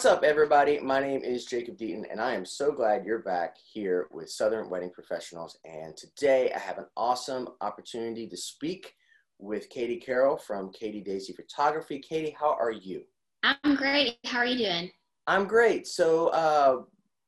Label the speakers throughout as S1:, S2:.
S1: What's up, everybody? My name is Jacob Deaton, and I am so glad you're back here with Southern Wedding Professionals. And today I have an awesome opportunity to speak with Katie Carroll from Katie Daisy Photography. Katie, how are you?
S2: I'm great. How are you doing?
S1: I'm great. So, uh,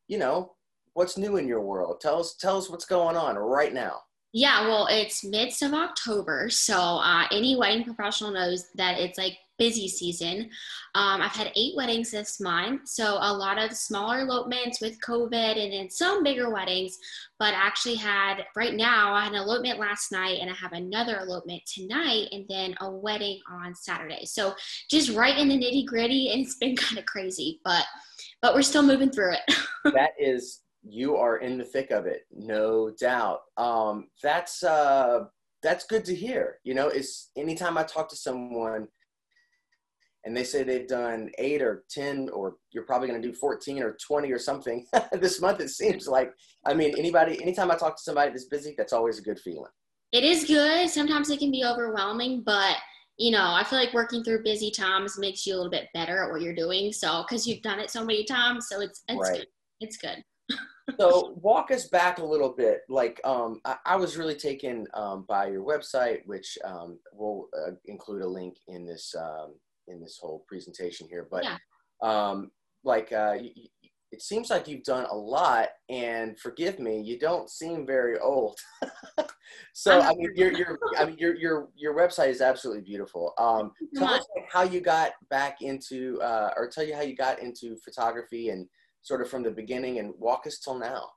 S1: you know, what's new in your world? Tell us, tell us what's going on right now.
S2: Yeah, well, it's midst of October, so uh, any wedding professional knows that it's like busy season. Um, I've had eight weddings this month, so a lot of smaller elopements with COVID and then some bigger weddings. But actually, had right now, I had an elopement last night, and I have another elopement tonight, and then a wedding on Saturday. So just right in the nitty gritty, and it's been kind of crazy, but but we're still moving through it.
S1: that is you are in the thick of it, no doubt. Um, that's uh, that's good to hear. You know, it's anytime I talk to someone and they say they've done eight or ten, or you're probably going to do fourteen or twenty or something this month. It seems like. I mean, anybody, anytime I talk to somebody that's busy, that's always a good feeling.
S2: It is good. Sometimes it can be overwhelming, but you know, I feel like working through busy times makes you a little bit better at what you're doing. So, because you've done it so many times, so it's it's right. good. It's good
S1: so walk us back a little bit like um, I, I, was really taken um, by your website which um, we'll uh, include a link in this um, in this whole presentation here but yeah. Um, like uh, it seems like you've done a lot and forgive me you don't seem very old so i mean your, your i mean your your your website is absolutely beautiful um, tell us how you got back into uh, or tell you how you got into photography and sort of from the beginning and walk us till now?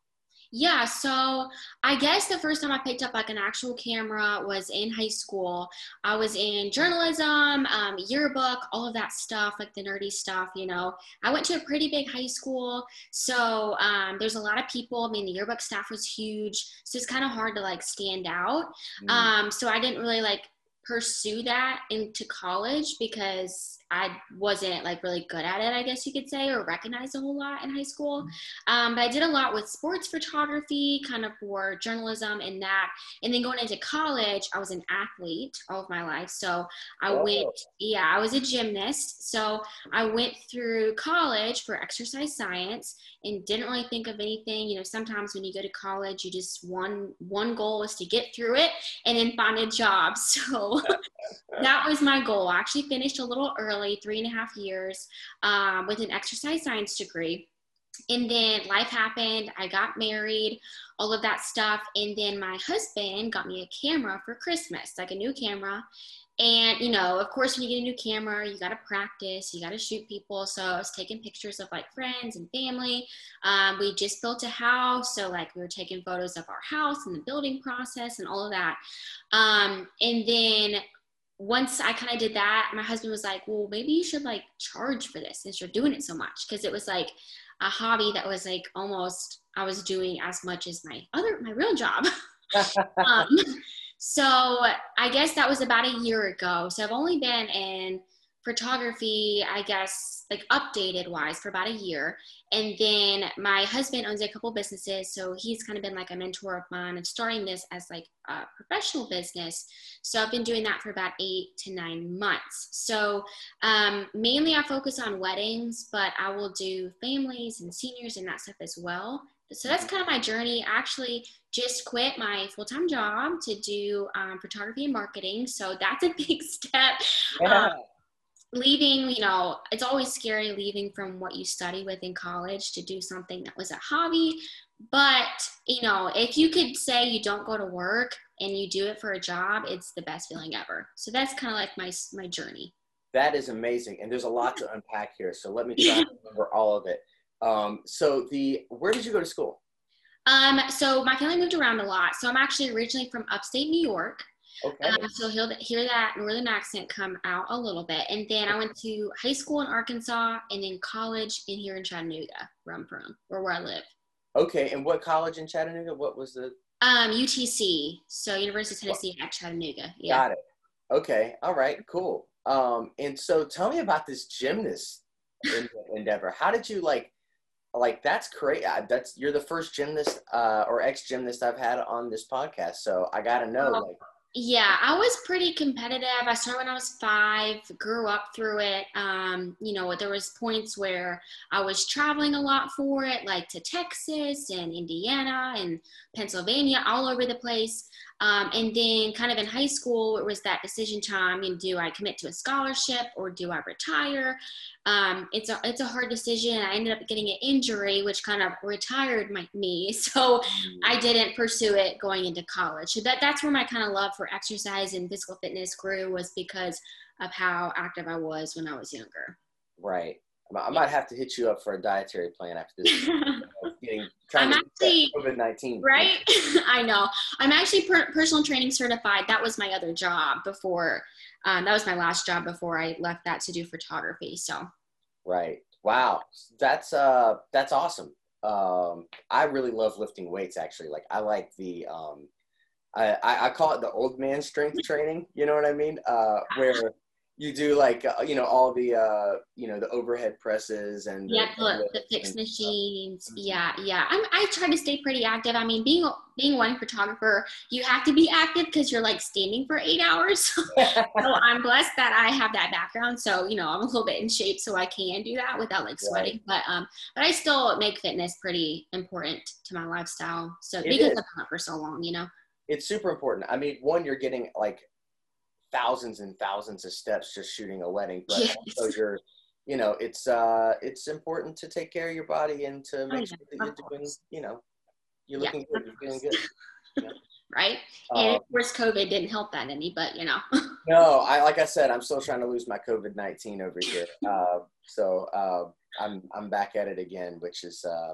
S2: Yeah, so I guess the first time I picked up like an actual camera was in high school. I was in journalism, um, yearbook, all of that stuff, like the nerdy stuff, you know. I went to a pretty big high school, so um, there's a lot of people. I mean, the yearbook staff was huge, so it's kind of hard to like stand out. Mm. Um, so I didn't really like pursue that into college because I wasn't like really good at it, I guess you could say, or recognized a whole lot in high school. Um, but I did a lot with sports photography, kind of for journalism and that. And then going into college, I was an athlete all of my life. So I oh. went, yeah, I was a gymnast. So I went through college for exercise science and didn't really think of anything. You know, sometimes when you go to college, you just one one goal is to get through it and then find a job. So that was my goal. I actually finished a little early, three and a half years, um, with an exercise science degree. And then life happened. I got married, all of that stuff. And then my husband got me a camera for Christmas, like a new camera. And, you know, of course, when you get a new camera, you got to practice, you got to shoot people. So I was taking pictures of like friends and family. Um, we just built a house. So, like, we were taking photos of our house and the building process and all of that. Um, and then once I kind of did that, my husband was like, well, maybe you should like charge for this since you're doing it so much. Cause it was like a hobby that was like almost, I was doing as much as my other, my real job. um, so I guess that was about a year ago. So I've only been in photography, I guess, like updated wise for about a year. And then my husband owns a couple businesses. So he's kind of been like a mentor of mine and starting this as like a professional business. So I've been doing that for about eight to nine months. So um, mainly I focus on weddings, but I will do families and seniors and that stuff as well. So that's kind of my journey. I actually just quit my full time job to do um, photography and marketing. So that's a big step. Yeah. Um, leaving, you know, it's always scary leaving from what you study with in college to do something that was a hobby. But, you know, if you could say you don't go to work and you do it for a job, it's the best feeling ever. So that's kind of like my, my journey.
S1: That is amazing. And there's a lot to unpack here. So let me try to remember all of it. Um, so the, where did you go to school?
S2: Um, so my family moved around a lot. So I'm actually originally from upstate New York. Okay. Um, so he'll hear that northern accent come out a little bit. And then I went to high school in Arkansas and then college in here in Chattanooga, where I'm from, or where I live.
S1: Okay. And what college in Chattanooga? What was the?
S2: Um, UTC. So University of Tennessee at Chattanooga.
S1: Yeah. Got it. Okay. All right. Cool. Um, and so tell me about this gymnast endeavor. How did you like? Like that's great. That's you're the first gymnast uh, or ex gymnast I've had on this podcast. So I got to know, oh. like,
S2: Yeah, I was pretty competitive. I started when I was five, grew up through it. Um, you know, there was points where I was traveling a lot for it, like to Texas and Indiana and Pennsylvania, all over the place. Um, and then, kind of in high school, it was that decision time. You know, do I commit to a scholarship or do I retire? Um, it's a it's a hard decision. I ended up getting an injury, which kind of retired my me. So I mm. didn't pursue it going into college. So that that's where my kind of love for exercise and physical fitness grew was because of how active I was when I was younger.
S1: Right. I might have to hit you up for a dietary plan after this.
S2: getting, I'm actually COVID nineteen. Right. I know. I'm actually per- personal training certified. That was my other job before. Um, that was my last job before I left that to do photography. So.
S1: Right. Wow. That's uh that's awesome. Um, I really love lifting weights. Actually, like I like the um, I, I call it the old man strength training. You know what I mean? Uh, where you do like uh, you know all the uh you know the overhead presses and
S2: yeah the, the fixed machines. Stuff. yeah yeah. I'm, i try to stay pretty active. I mean being being one photographer you have to be active because you're like standing for eight hours. So i'm blessed that i have that background. So you know i'm a little bit in shape so i can do that without like sweating. Right. but um but i still make fitness pretty important to my lifestyle. So it because is. i've done it for so long you know?
S1: It's super important. I mean one you're getting like thousands and thousands of steps just shooting a wedding, but yes. also you're, you know, it's uh, it's important to take care of your body and to make sure that you're doing, you know, you're looking yeah. good, you're feeling good.
S2: You know? right? And um, of course, COVID didn't help that any, but you know.
S1: no, I like I said, I'm still trying to lose my COVID nineteen over here. Uh, so uh, I'm I'm back at it again, which is. Uh,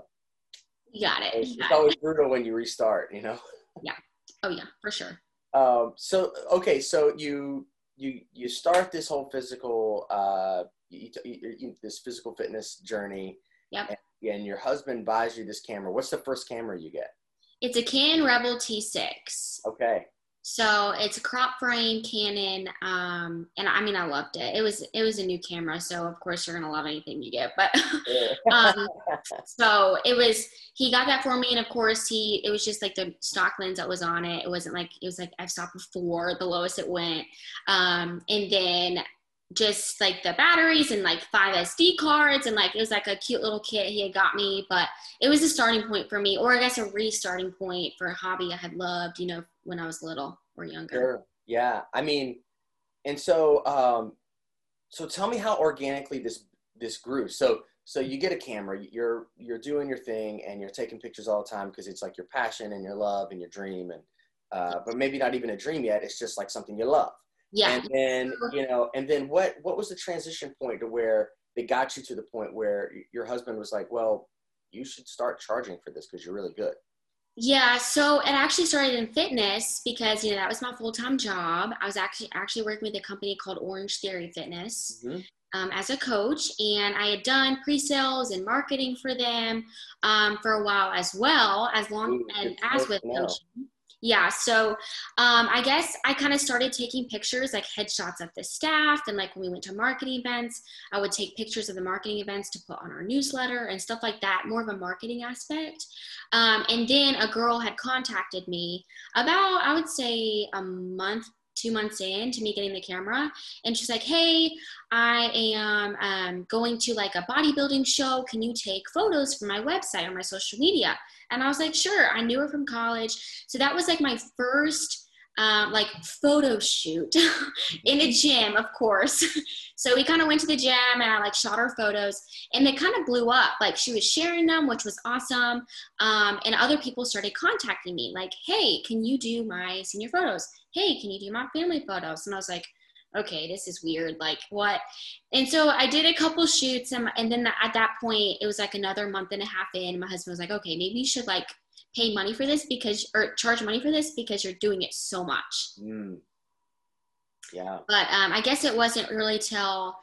S2: you got it.
S1: It's, it's always brutal when you restart, you know.
S2: Yeah. Oh yeah, for sure.
S1: Um, so okay, so you you you start this whole physical uh, you, you, you, this physical fitness journey.
S2: Yep.
S1: And, and your husband buys you this camera. What's the first camera you get?
S2: It's a Canon Rebel T6.
S1: Okay.
S2: So it's a crop frame Canon, um, and I mean I loved it. It was it was a new camera, so of course you're gonna love anything you get. But um, so it was he got that for me, and of course he it was just like the stock lens that was on it. It wasn't like it was like I've stopped before the lowest it went, um, and then just like the batteries and like five SD cards and like it was like a cute little kit he had got me, but it was a starting point for me, or I guess a restarting point for a hobby I had loved, you know, when I was little or younger.
S1: Sure. Yeah. I mean, and so um so tell me how organically this this grew. So so you get a camera, you're you're doing your thing and you're taking pictures all the time because it's like your passion and your love and your dream and uh, but maybe not even a dream yet. It's just like something you love.
S2: Yeah.
S1: And then, you know, and then what what was the transition point to where they got you to the point where your husband was like, "Well, you should start charging for this because you're really good."
S2: Yeah, so it actually started in fitness because you know that was my full time job. I was actually actually working with a company called Orange Theory Fitness mm-hmm. um, as a coach, and I had done pre sales and marketing for them um, for a while as well, as long Ooh, and as with coaching yeah so um, i guess i kind of started taking pictures like headshots of the staff and like when we went to marketing events i would take pictures of the marketing events to put on our newsletter and stuff like that more of a marketing aspect. Um, and then a girl had contacted me about i would say a month two months in to me getting the camera. And she's like hey i am um, going to like a bodybuilding show. Can you take photos for my website or my social media? And i was like sure. I knew her from college. So that was like my first um, like photo shoot in a gym, of course. so we kind of went to the gym and I like shot our photos and they kind of blew up. Like she was sharing them, which was awesome. Um, and other people started contacting me like, hey, can you do my senior photos? Hey, can you do my family photos? And I was like, okay, this is weird. Like what? And so I did a couple shoots and, and then at that point it was like another month and a half in. My husband was like, okay, maybe you should like pay money for this because or charge money for this because you're doing it so much.
S1: Mm. Yeah.
S2: But um, I guess it wasn't really till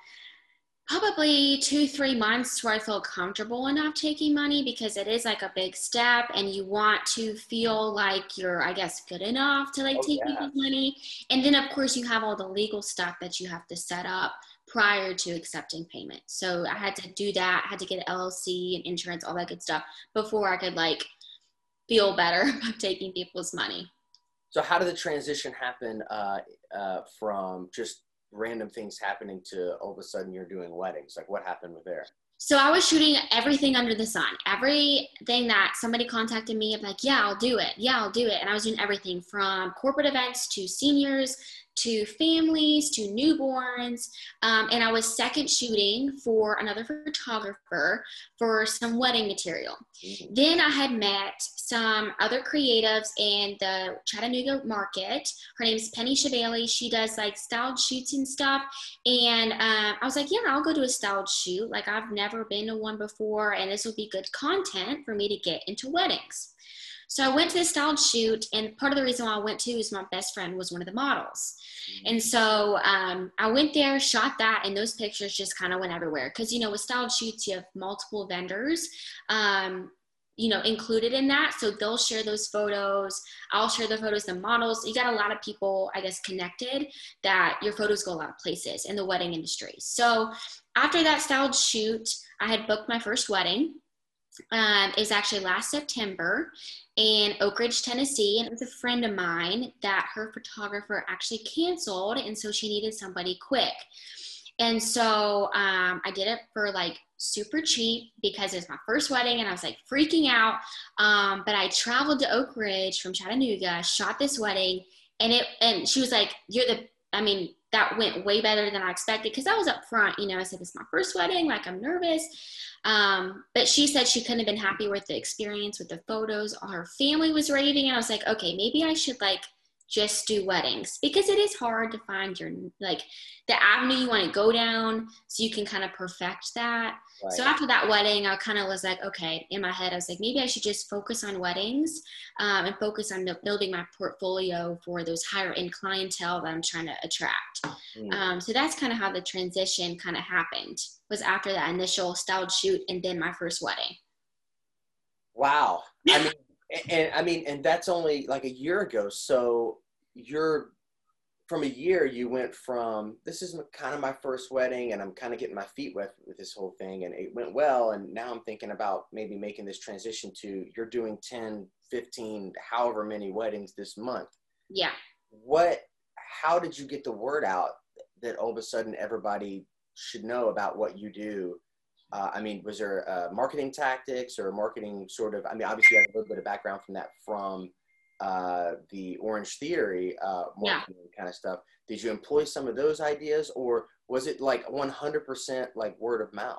S2: probably two three months where I felt comfortable enough taking money because it is like a big step and you want to feel like you're I guess good enough to like oh, take yeah. money. And then of course you have all the legal stuff that you have to set up prior to accepting payment. So I had to do that, I had to get LLC and insurance, all that good stuff before I could like feel better about taking people's money.
S1: So how did the transition happen uh, uh, from just random things happening to all of a sudden you're doing weddings? Like what happened with there?
S2: So I was shooting everything under the sun. Everything that somebody contacted me, I'm like, yeah, I'll do it. Yeah, I'll do it. And I was doing everything from corporate events to seniors to families to newborns. Um, and I was second shooting for another photographer for some wedding material. Mm-hmm. Then I had met some other creatives in the Chattanooga market. Her name is Penny Shabali. She does like styled shoots and stuff. And uh, I was like, yeah, I'll go to a styled shoot. Like I've never been to one before, and this will be good content for me to get into weddings. So I went to the styled shoot, and part of the reason why I went to is my best friend was one of the models. And so um, I went there, shot that, and those pictures just kind of went everywhere. Because, you know, with styled shoots, you have multiple vendors. Um, you know included in that so they'll share those photos i'll share the photos the models you got a lot of people i guess connected that your photos go a lot of places in the wedding industry so after that styled shoot i had booked my first wedding um, is actually last September in Oak Ridge, Tennessee. And it was a friend of mine that her photographer actually canceled. And so she needed somebody quick. And so um, I did it for like super cheap because it was my first wedding and I was like freaking out. Um, but I traveled to Oak Ridge from Chattanooga, shot this wedding, and it and she was like, You're the I mean, that went way better than I expected because I was up front. You know, I said, It's my first wedding, like I'm nervous. Um, but she said she couldn't have been happy with the experience with the photos. Her family was raving, and I was like, okay, maybe I should like just do weddings because it is hard to find your like the avenue you want to go down so you can kind of perfect that right. so after that wedding i kind of was like okay in my head i was like maybe i should just focus on weddings um, and focus on building my portfolio for those higher end clientele that i'm trying to attract mm. um, so that's kind of how the transition kind of happened was after that initial styled shoot and then my first wedding
S1: wow i mean and, I mean, and that's only like a year ago. So you're from a year, you went from this is kind of my first wedding, and I'm kind of getting my feet wet with this whole thing, and it went well. And now I'm thinking about maybe making this transition to you're doing 10, 15, however many weddings this month.
S2: Yeah.
S1: What? How did you get the word out that all of a sudden everybody should know about what you do uh, I mean, was there uh, marketing tactics or marketing sort of? I mean, obviously, you have a little bit of background from that from uh, the Orange Theory uh, marketing yeah. kind of stuff. Did you employ some of those ideas, or was it like 100% like word of mouth?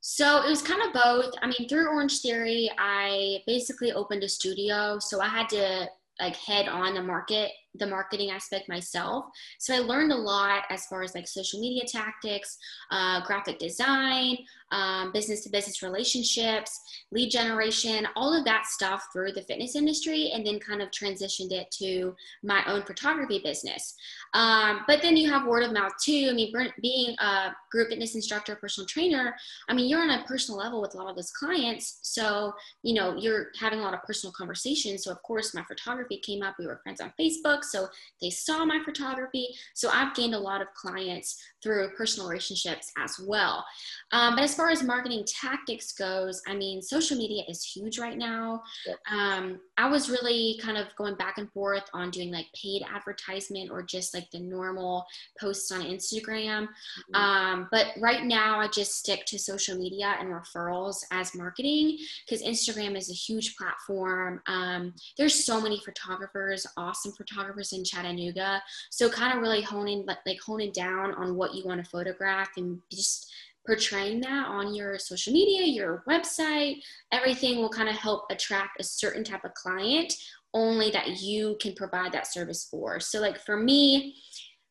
S2: So it was kind of both. I mean, through Orange Theory, I basically opened a studio, so I had to like head on the market the marketing aspect myself. So i learned a lot as far as like social media tactics uh, graphic design um, business to business relationships lead generation all of that stuff through the fitness industry and then kind of transitioned it to my own photography business. Um, but then you have word of mouth too. I mean being a group fitness instructor personal trainer i mean you're on a personal level with a lot of those clients. So you know you're having a lot of personal conversations. So of course my photography came up. We were friends on facebook so they saw my photography. So I've gained a lot of clients through personal relationships as well. Um, but as far as marketing tactics goes, I mean, social media is huge right now. Um, I was really kind of going back and forth on doing like paid advertisement or just like the normal posts on Instagram. Mm-hmm. Um, but right now, I just stick to social media and referrals as marketing because Instagram is a huge platform. Um, there's so many photographers, awesome photographers in Chattanooga. So kind of really honing like honing down on what you want to photograph and just portraying that on your social media, your website, everything will kind of help attract a certain type of client only that you can provide that service for. So like for me,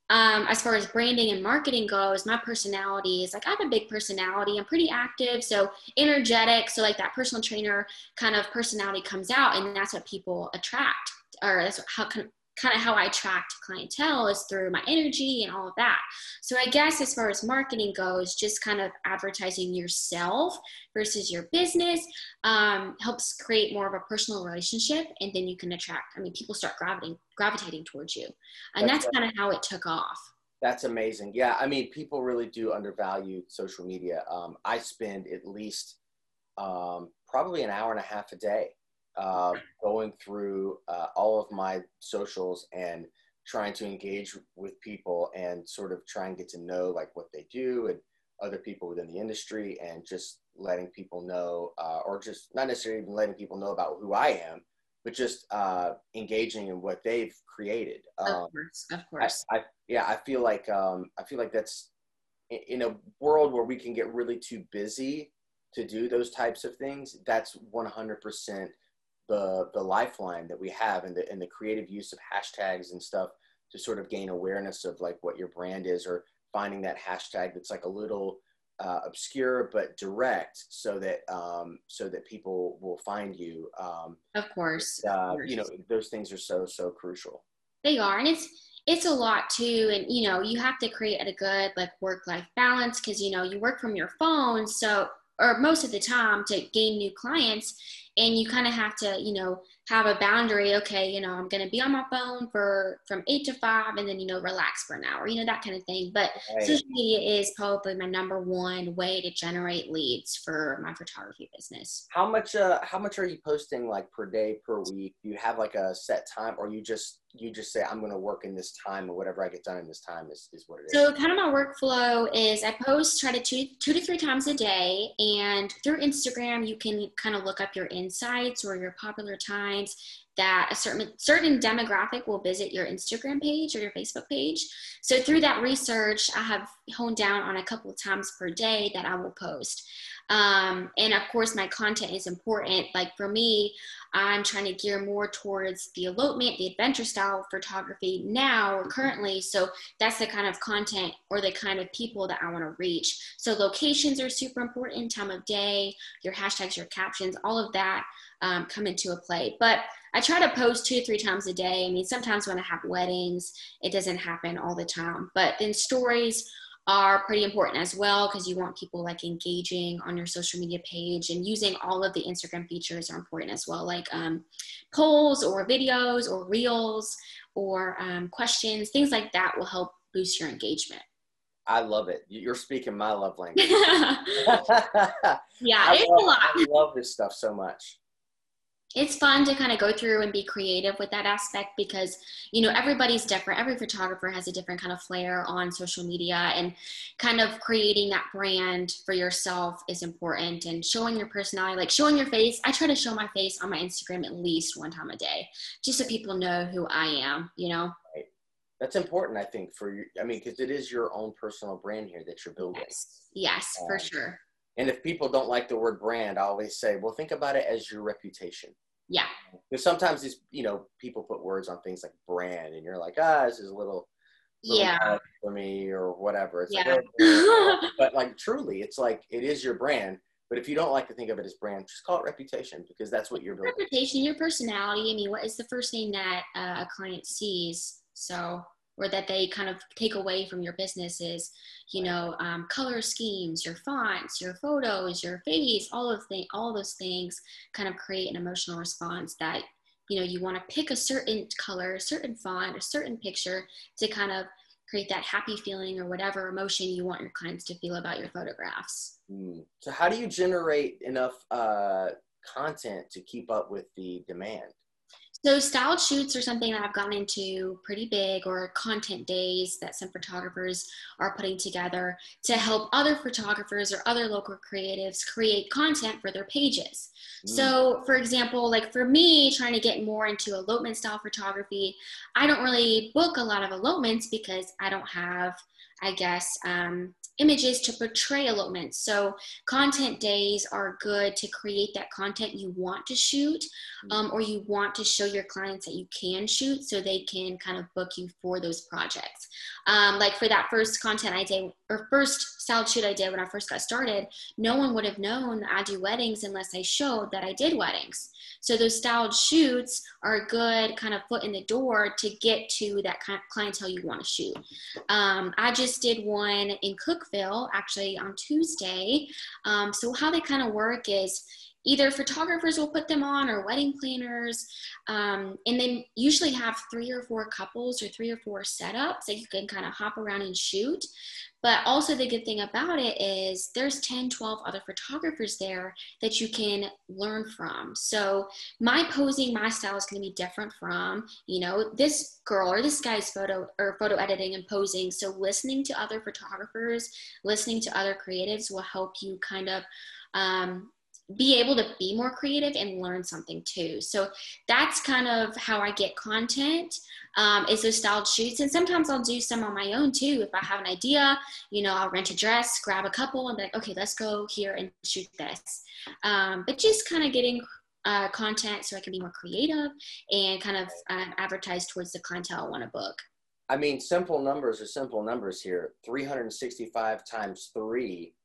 S2: um, as far as branding and marketing goes, my personality is like I have a big personality. I'm pretty active, so energetic. So like that personal trainer kind of personality comes out, and that's what people attract, or that's how kind of how I attract clientele is through my energy and all of that. So I guess as far as marketing goes, just kind of advertising yourself versus your business um, helps create more of a personal relationship, and then you can attract. I mean, people start gravitating gravitating towards you, and that's, that's kind of how it took off.
S1: That's amazing. Yeah, I mean, people really do undervalue social media. Um, I spend at least um, probably an hour and a half a day uh, going through uh, all of my socials and trying to engage with people and sort of try and get to know like what they do and other people within the industry and just letting people know uh, or just not necessarily even letting people know about who I am, but just uh, engaging in what they've created.
S2: Um, of course, of course.
S1: I, I, yeah, I feel like um, I feel like that's in a world where we can get really too busy to do those types of things. That's 100% the the lifeline that we have and the and the creative use of hashtags and stuff to sort of gain awareness of like what your brand is or finding that hashtag that's like a little uh, obscure but direct so that um, so that people will find you um,
S2: of course,
S1: uh,
S2: of course.
S1: you know those things are so so crucial.
S2: They are and it's it's a lot too and you know you have to create a good like work life balance because you know you work from your phone so or most of the time to gain new clients and you kind of have to you know have a boundary okay you know i'm going to be on my phone for from eight to five and then you know relax for an hour you know that kind of thing. But right. social media is probably my number one way to generate leads for my photography business.
S1: How much uh how much are you posting like per day per week? Do you have like a set time or you just you just say i'm going to work in this time or whatever i get done in this time is, is what it is
S2: so kind of my workflow is i post try to two two to three times a day and through instagram you can kind of look up your insights or your popular time that a certain certain demographic will visit your Instagram page or your Facebook page. So through that research, I have honed down on a couple of times per day that I will post. Um, and of course, my content is important. Like for me, I'm trying to gear more towards the elopement, the adventure style photography now currently. So that's the kind of content or the kind of people that I want to reach. So locations are super important, time of day, your hashtags, your captions, all of that um, come into a play. But I try to post two to three times a day. I mean, sometimes when I have weddings, it doesn't happen all the time. But then stories are pretty important as well because you want people like engaging on your social media page and using all of the Instagram features are important as well, like um, polls or videos or reels or um, questions, things like that will help boost your engagement.
S1: I love it. You're speaking my love language.
S2: yeah, it's
S1: love,
S2: a lot.
S1: I love this stuff so much
S2: it's fun to kind of go through and be creative with that aspect because you know everybody's different. Every photographer has a different kind of flair on social media and kind of creating that brand for yourself is important and showing your personality like showing your face. I try to show my face on my instagram at least one time a day just so people know who i am you know?
S1: Right. that's important i think for you i mean because it is your own personal brand here that you're building.
S2: Yes, yes um, for sure.
S1: and if people don't like the word brand, I always say, well, think about it as your reputation.
S2: Yeah.
S1: Because sometimes these, you know, people put words on things like brand, and you're like, ah, this is a little, little
S2: yeah
S1: for me or whatever. It's
S2: yeah.
S1: Like, but like truly, it's like it is your brand. But if you don't like to think of it as brand, just call it reputation because that's what you're building.
S2: Reputation, your personality. I mean, what is the first thing that uh, a client sees? So or that they kind of take away from your business is, you know, um, color schemes, your fonts, your photos, your face, all of the all those things kind of create an emotional response that you know you want to pick a certain color, a certain font, a certain picture to kind of create that happy feeling or whatever emotion you want your clients to feel about your photographs.
S1: Mm. So how do you generate enough uh, content to keep up with the demand?
S2: So styled shoots are something that I've gotten into pretty big or content days that some photographers are putting together to help other photographers or other local creatives create content for their pages. Mm. So for example, like for me trying to get more into elopement style photography, I don't really book a lot of elopements because I don't have I guess, um, images to portray elopements. So content days are good to create that content you want to shoot mm-hmm. um, or you want to show your clients that you can shoot so they can kind of book you for those projects. Um, like for that first content I did or first style shoot I did when I first got started, no one would have known I do weddings unless I showed that I did weddings. So those styled shoots are a good kind of foot in the door to get to that kind of clientele you want to shoot. Um, I just did one in Cookeville actually on Tuesday. Um, so how they kind of work is either photographers will put them on or wedding planners. Um, and they usually have three or four couples or three or four setups that you can kind of hop around and shoot. But also, the good thing about it is there's 10, 12 other photographers there that you can learn from. So, my posing, my style is going to be different from, you know, this girl or this guy's photo or photo editing and posing. So, listening to other photographers, listening to other creatives will help you kind of um, be able to be more creative and learn something too. So that's kind of how I get content um, is those styled shoots. And sometimes I'll do some on my own too. If I have an idea, you know, I'll rent a dress, grab a couple and be like, okay, let's go here and shoot this. Um, but just kind of getting uh, content so I can be more creative and kind of uh, advertise towards the clientele I want to book.
S1: I mean, simple numbers are simple numbers here. 365 times three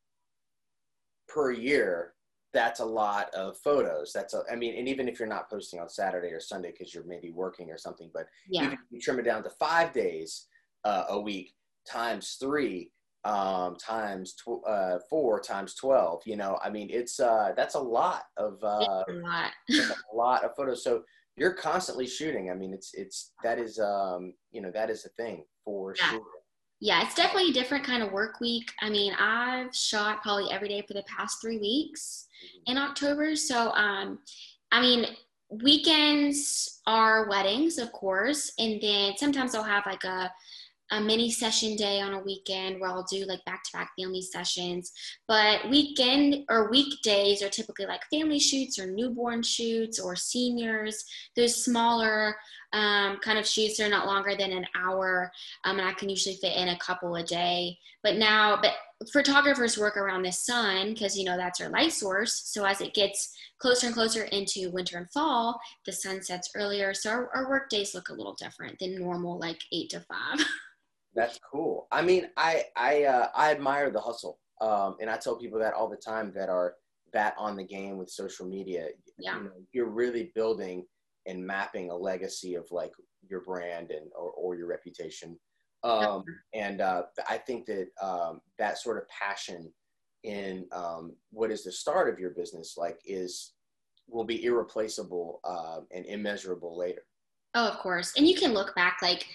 S1: per year that's a lot of photos. That's a, I mean, and even if you're not posting on Saturday or Sunday because you're maybe working or something, but yeah. even if you trim it down to five days uh, a week times three um, times tw- uh, four times 12, you know, I mean, it's, uh, that's a lot of, uh,
S2: a lot.
S1: a lot of photos. So you're constantly shooting. I mean, it's, it's, that is, um, you know, that is a thing for yeah. sure
S2: yeah, it's definitely a different kind of work week. I mean, I've shot probably every day for the past three weeks in October. So, um, I mean, weekends are weddings, of course, and then sometimes I'll have like a a mini session day on a weekend where I'll do like back to back family sessions. But weekend or weekdays are typically like family shoots or newborn shoots or seniors, those smaller um, kind of shoots are not longer than an hour. Um, and I can usually fit in a couple a day. But now, but photographers work around the sun because, you know, that's our light source. So as it gets closer and closer into winter and fall, the sun sets earlier. So our, our work days look a little different than normal, like eight to five.
S1: That's cool. I mean, I I uh, I admire the hustle, um, and I tell people that all the time that are that on the game with social media.
S2: Yeah.
S1: You know, you're really building and mapping a legacy of like your brand and or, or your reputation. Um, and uh, I think that um, that sort of passion in um, what is the start of your business like is will be irreplaceable uh, and immeasurable later.
S2: Oh, of course. And you can look back like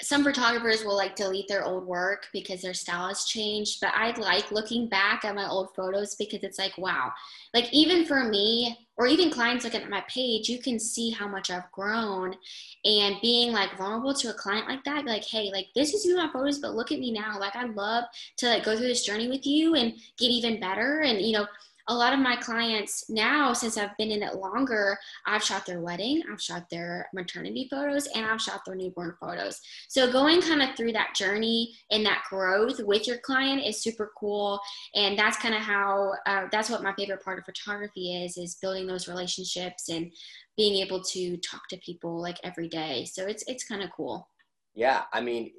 S2: some photographers will like delete their old work because their style has changed but i like looking back at my old photos because it's like wow. Like even for me or even clients looking at my page you can see how much i've grown and being like vulnerable to a client like that like hey like this is you my photos but look at me now. Like i'd love to like go through this journey with you and get even better and you know a lot of my clients now, since I've been in it longer, I've shot their wedding, I've shot their maternity photos, and I've shot their newborn photos. So going kind of through that journey and that growth with your client is super cool. And that's kind of how, uh, that's what my favorite part of photography is, is building those relationships and being able to talk to people like every day. So it's, it's kind of cool.
S1: Yeah. I mean,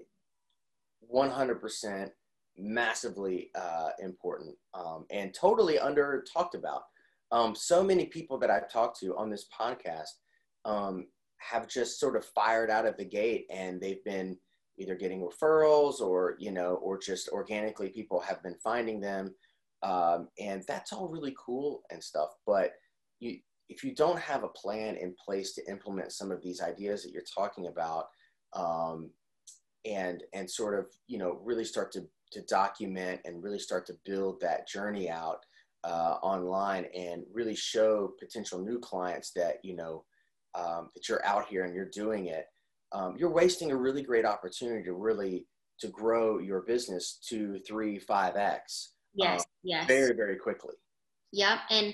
S1: 100% massively uh, important um, and totally under talked about. Um, so many people that I've talked to on this podcast um, have just sort of fired out of the gate and they've been either getting referrals or, you know, or just organically people have been finding them. Um, and that's all really cool and stuff. But you, if you don't have a plan in place to implement some of these ideas that you're talking about, um, and and sort of you know really start to to document and really start to build that journey out uh, online and really show potential new clients that you know um, that you're out here and you're doing it um, you're wasting a really great opportunity to really to grow your business to three five x
S2: yes um, yes.
S1: very very quickly.
S2: Yep and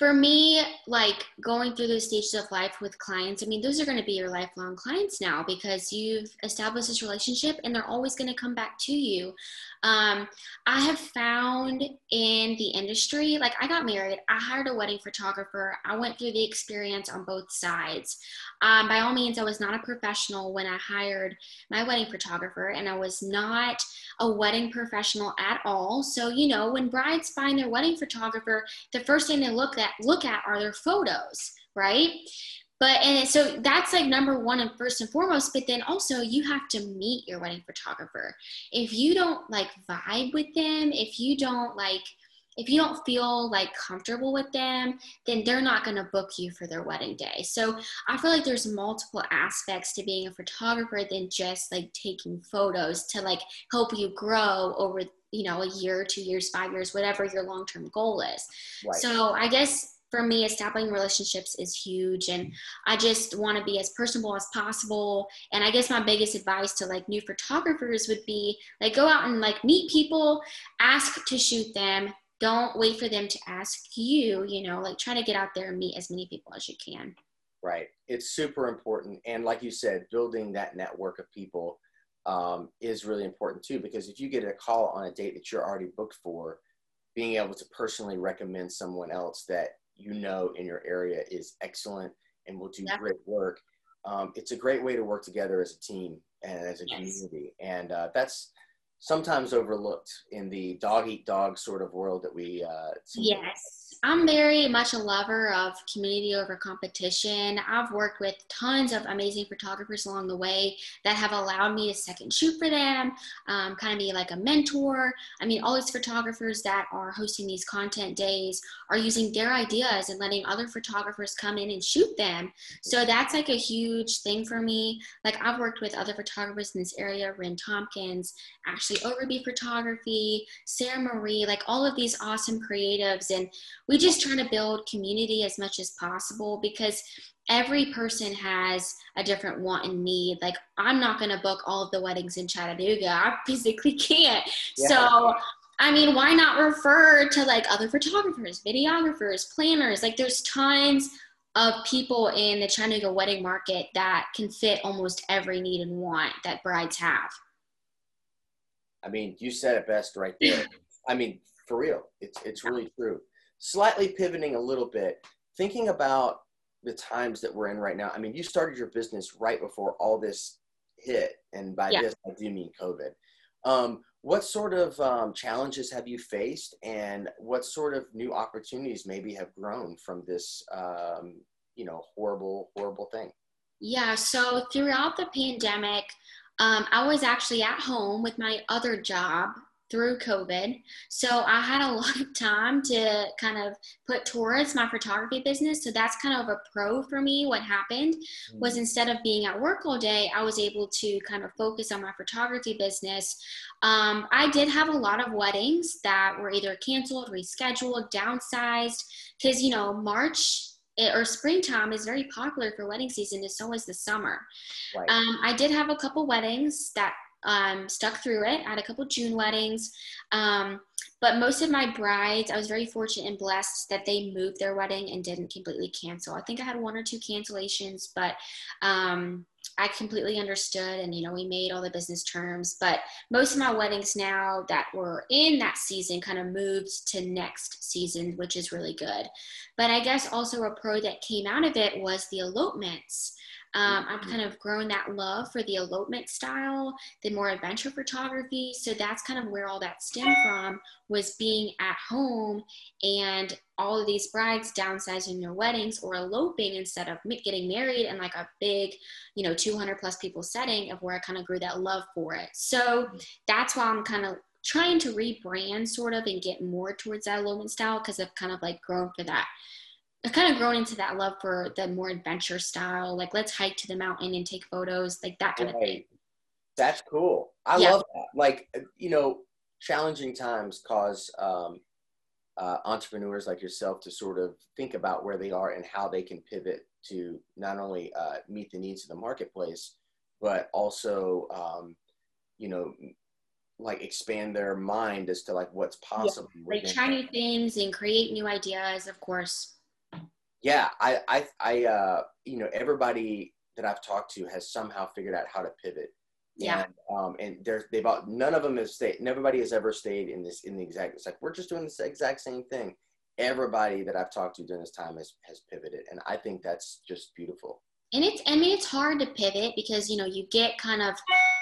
S2: for me, like going through those stages of life with clients, I mean, those are going to be your lifelong clients now because you've established this relationship and they're always going to come back to you. Um, I have found in the industry, like I got married, I hired a wedding photographer. I went through the experience on both sides. Um, by all means, I was not a professional when I hired my wedding photographer, and I was not a wedding professional at all. So, you know, when brides find their wedding photographer, the first thing they look at look at are their photos, right? but and so that's like number one and first and foremost but then also you have to meet your wedding photographer if you don't like vibe with them if you don't like if you don't feel like comfortable with them, then they're not going to book you for their wedding day. So I feel like there's multiple aspects to being a photographer than just like taking photos to like help you grow over you know a year two years five years whatever your long-term goal is. Right. so i guess for me establishing relationships is huge and i just want to be as personable as possible. And i guess my biggest advice to like new photographers would be like go out and like meet people ask to shoot them. Don't wait for them to ask you you know like try to get out there and meet as many people as you can.
S1: Right. It's super important. And like you said building that network of people um, is really important too because if you get a call on a date that you're already booked for being able to personally recommend someone else that you know in your area is excellent and will do yeah. great work um, it's a great way to work together as a team and as a yes. community and uh, that's sometimes overlooked in the dog eat dog sort of world that we uh,
S2: yes I'm very much a lover of community over competition. I've worked with tons of amazing photographers along the way that have allowed me to second shoot for them, um, kind of be like a mentor. I mean, all these photographers that are hosting these content days are using their ideas and letting other photographers come in and shoot them. So that's like a huge thing for me. Like I've worked with other photographers in this area, Ren Tompkins, Ashley Overby Photography, Sarah Marie, like all of these awesome creatives. And we just try to build community as much as possible because every person has a different want and need. Like I'm not going to book all of the weddings in Chattanooga. I physically can't. Yeah. So I mean, why not refer to like other photographers, videographers, planners? Like there's tons of people in the Chattanooga wedding market that can fit almost every need and want that brides have.
S1: I mean, you said it best right there. I mean, for real, it's it's really true slightly pivoting a little bit, thinking about the times that we're in right now. I mean, you started your business right before all this hit, and by yeah. this I do mean COVID. Um, what sort of um, challenges have you faced, and what sort of new opportunities maybe have grown from this, um, you know, horrible, horrible thing?
S2: Yeah. So throughout the pandemic, um, I was actually at home with my other job through COVID. So I had a lot of time to kind of put towards my photography business. So that's kind of a pro for me. What happened was mm. instead of being at work all day, I was able to kind of focus on my photography business. Um, I did have a lot of weddings that were either canceled, rescheduled, downsized, because, you know, March eh, or springtime is very popular for wedding season, and so is the summer. Right. Um, I did have a couple weddings that um, stuck through it. I had a couple June weddings. Um, but most of my brides, I was very fortunate and blessed that they moved their wedding and didn't completely cancel. I think I had one or two cancellations, but um, I completely understood and, you know, we made all the business terms. But most of my weddings now that were in that season kind of moved to next season, which is really good. But I guess also a pro that came out of it was the elopements. Um, I've mm-hmm. kind of grown that love for the elopement style, the more adventure photography. So that's kind of where all that stemmed from was being at home and all of these brides downsizing their weddings or eloping instead of getting married in like a big, you know, 200 plus people setting of where I kind of grew that love for it. So mm-hmm. that's why I'm kind of trying to rebrand sort of and get more towards that elopement style because I've kind of like grown for that I've kind of grown into that love for the more adventure style. Like, let's hike to the mountain and take photos, like that kind right. of thing.
S1: That's cool. I yeah. love that. Like, you know, challenging times cause um, uh, entrepreneurs like yourself to sort of think about where they are and how they can pivot to not only uh, meet the needs of the marketplace, but also, um, you know, like expand their mind as to like what's possible.
S2: Yeah. Like try new things and create new ideas, of course
S1: yeah, I, I, I, uh, you know, everybody that I've talked to has somehow figured out how to pivot.
S2: Yeah.
S1: And, um, and there's, they've, all, none of them has stayed, nobody has ever stayed in this, in the exact, it's like, we're just doing the exact same thing. Everybody that I've talked to during this time has, has pivoted. And I think that's just beautiful.
S2: And it's, I mean, it's hard to pivot because, you know, you get kind of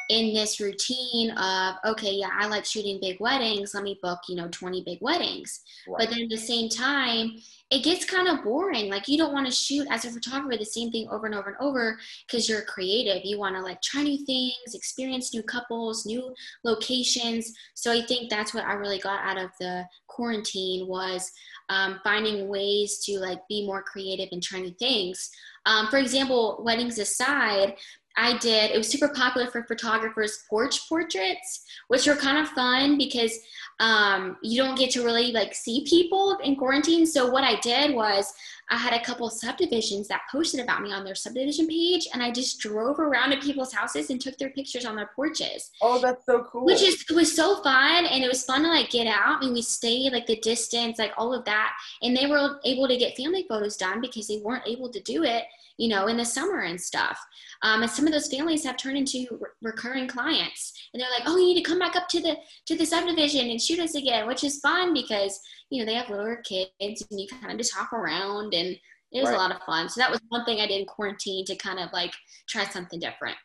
S2: in this routine of okay yeah i like shooting big weddings let me book you know 20 big weddings. Right. but then at the same time it gets kind of boring. Like you don't want to shoot as a photographer the same thing over and over and over because you're creative. You want to like try new things experience new couples new locations. So i think that's what i really got out of the quarantine was um, finding ways to like be more creative and try new things. Um, for example weddings aside I did, it was super popular for photographers porch portraits, which were kind of fun because um, you don't get to really like see people in quarantine. So what I did was I had a couple subdivisions that posted about me on their subdivision page, and I just drove around to people's houses and took their pictures on their porches.
S1: Oh, that's so cool!
S2: Which is it was so fun, and it was fun to like get out. Mean, we stayed like the distance, like all of that, and they were able to get family photos done because they weren't able to do it you know, in the summer and stuff. Um, and some of those families have turned into re- recurring clients, and they're like, "Oh, you need to come back up to the to the subdivision and shoot us again," which is fun because you know they have little kids and you kind of just hop around, and it was right. a lot of fun. So that was one thing I did in quarantine to kind of like try something different.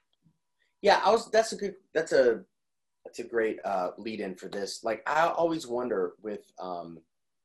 S1: Yeah, I was. That's a good. That's a that's a great uh, lead in for this. Like I always wonder with um,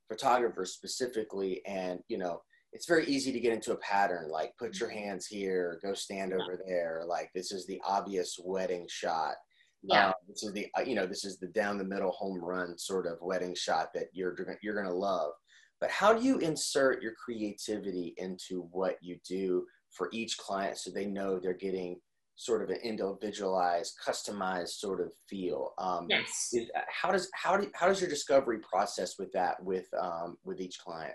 S1: photographers specifically, and you know it's very easy to get into a pattern like put your hands here go stand over there like this is the obvious wedding shot yeah. Uh, this is the uh, you know this is the down the middle home run sort of wedding shot that you're you're going to love. But how do you insert your creativity into what you do for each client so they know they're getting sort of an individualized customized sort of feel? Um,
S2: yes.
S1: is, uh, how does how do how does your discovery process with that with um, with each client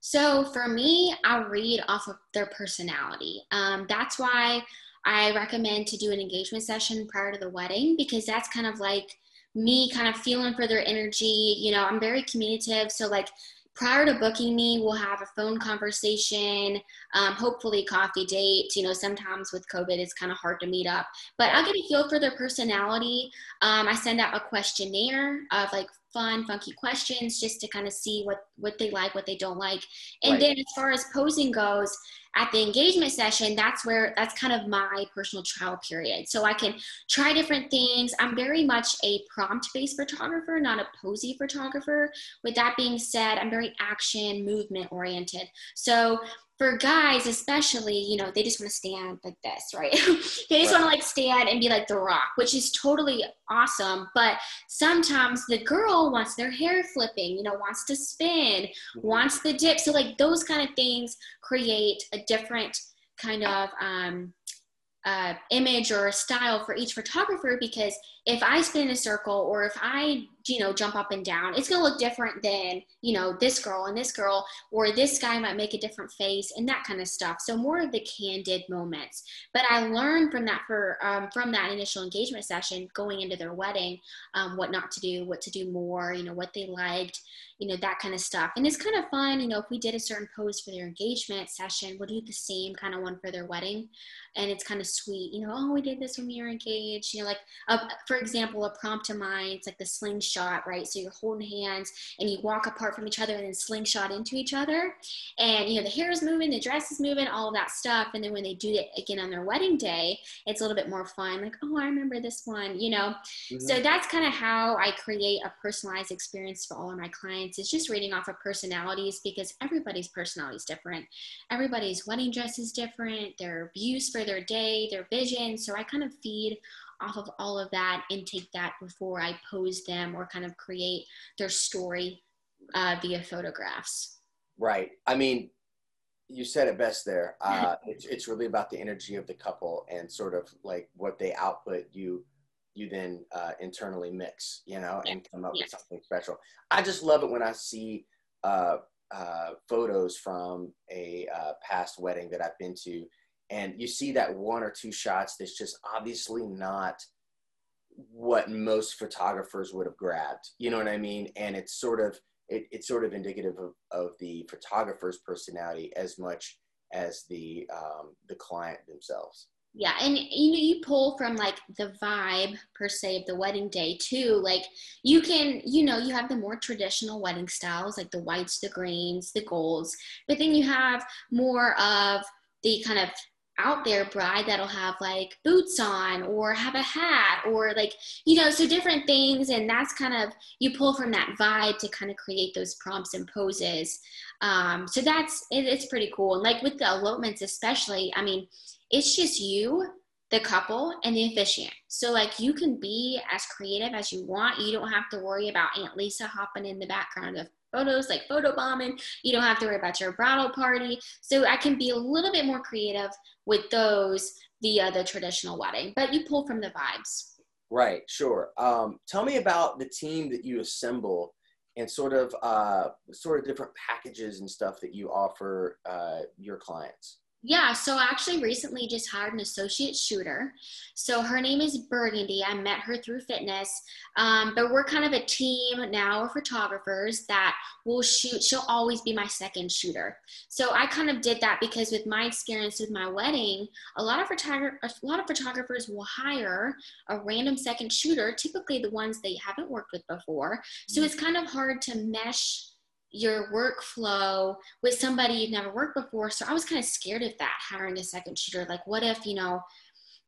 S2: so for me, I read off of their personality. Um, that's why I recommend to do an engagement session prior to the wedding because that's kind of like me kind of feeling for their energy. You know, I'm very communicative. So like prior to booking me, we'll have a phone conversation, um, hopefully coffee date. You know, sometimes with COVID, it's kind of hard to meet up, but I'll get a feel for their personality. Um, I send out a questionnaire of like fun, funky questions just to kind of see what what they like, what they don't like. And right. then as far as posing goes, at the engagement session, that's where that's kind of my personal trial period. So I can try different things. I'm very much a prompt-based photographer, not a posy photographer. With that being said, I'm very action, movement oriented. So for guys especially you know they just want to stand like this right they just right. want to like stand and be like the rock which is totally awesome but sometimes the girl wants their hair flipping you know wants to spin mm-hmm. wants the dip so like those kind of things create a different kind of um, uh, image or style for each photographer because if I spin in a circle or if I, you know, jump up and down, it's going to look different than, you know, this girl and this girl, or this guy might make a different face and that kind of stuff. So more of the candid moments. But I learned from that for, um, from that initial engagement session going into their wedding, um, what not to do, what to do more, you know, what they liked, you know, that kind of stuff. And it's kind of fun, you know, if we did a certain pose for their engagement session, we'll do the same kind of one for their wedding. And it's kind of sweet, you know, oh, we did this when we were engaged, you know, like, uh, for example, a prompt of mine, it's like the slingshot, right? So you're holding hands and you walk apart from each other and then slingshot into each other. And, you know, the hair is moving, the dress is moving, all of that stuff. And then when they do it again on their wedding day, it's a little bit more fun. Like, oh, I remember this one, you know? Mm-hmm. So that's kind of how I create a personalized experience for all of my clients. It's just reading off of personalities because everybody's personality is different. Everybody's wedding dress is different, their views for their day, their vision. So I kind of feed off of all of that and take that before I pose them or kind of create their story uh, via photographs.
S1: Right. I mean, you said it best there. Uh, it's, it's really about the energy of the couple and sort of like what they output you you then uh, internally mix, you know, and come up with something special. I just love it when I see uh, uh, photos from a uh, past wedding that I've been to and you see that one or two shots that's just obviously not what most photographers would have grabbed you know what i mean? And it's sort of it, it's sort of indicative of, of the photographer's personality as much as the um, the client themselves.
S2: Yeah and you know you pull from like the vibe per se of the wedding day too. Like you can you know you have the more traditional wedding styles like the whites the greens the golds but then you have more of the kind of out there bride that'll have like boots on or have a hat or like you know so different things and that's kind of you pull from that vibe to kind of create those prompts and poses. Um, so that's it, it's pretty cool and like with the elopements especially i mean it's just you the couple and the officiant. So like you can be as creative as you want you don't have to worry about aunt lisa hopping in the background of photos like photo bombing. You don't have to worry about your bridal party. So I can be a little bit more creative with those via the traditional wedding, but you pull from the vibes.
S1: Right, sure. Um, tell me about the team that you assemble and sort of uh, sort of different packages and stuff that you offer uh, your clients.
S2: Yeah, so I actually recently just hired an associate shooter. So her name is Burgundy. I met her through fitness, um, but we're kind of a team now of photographers that will shoot. She'll always be my second shooter. So I kind of did that because with my experience with my wedding, a lot of a lot of photographers will hire a random second shooter, typically the ones they haven't worked with before. So mm. it's kind of hard to mesh your workflow with somebody you've never worked before. So I was kind of scared of that hiring a second shooter. Like, what if, you know,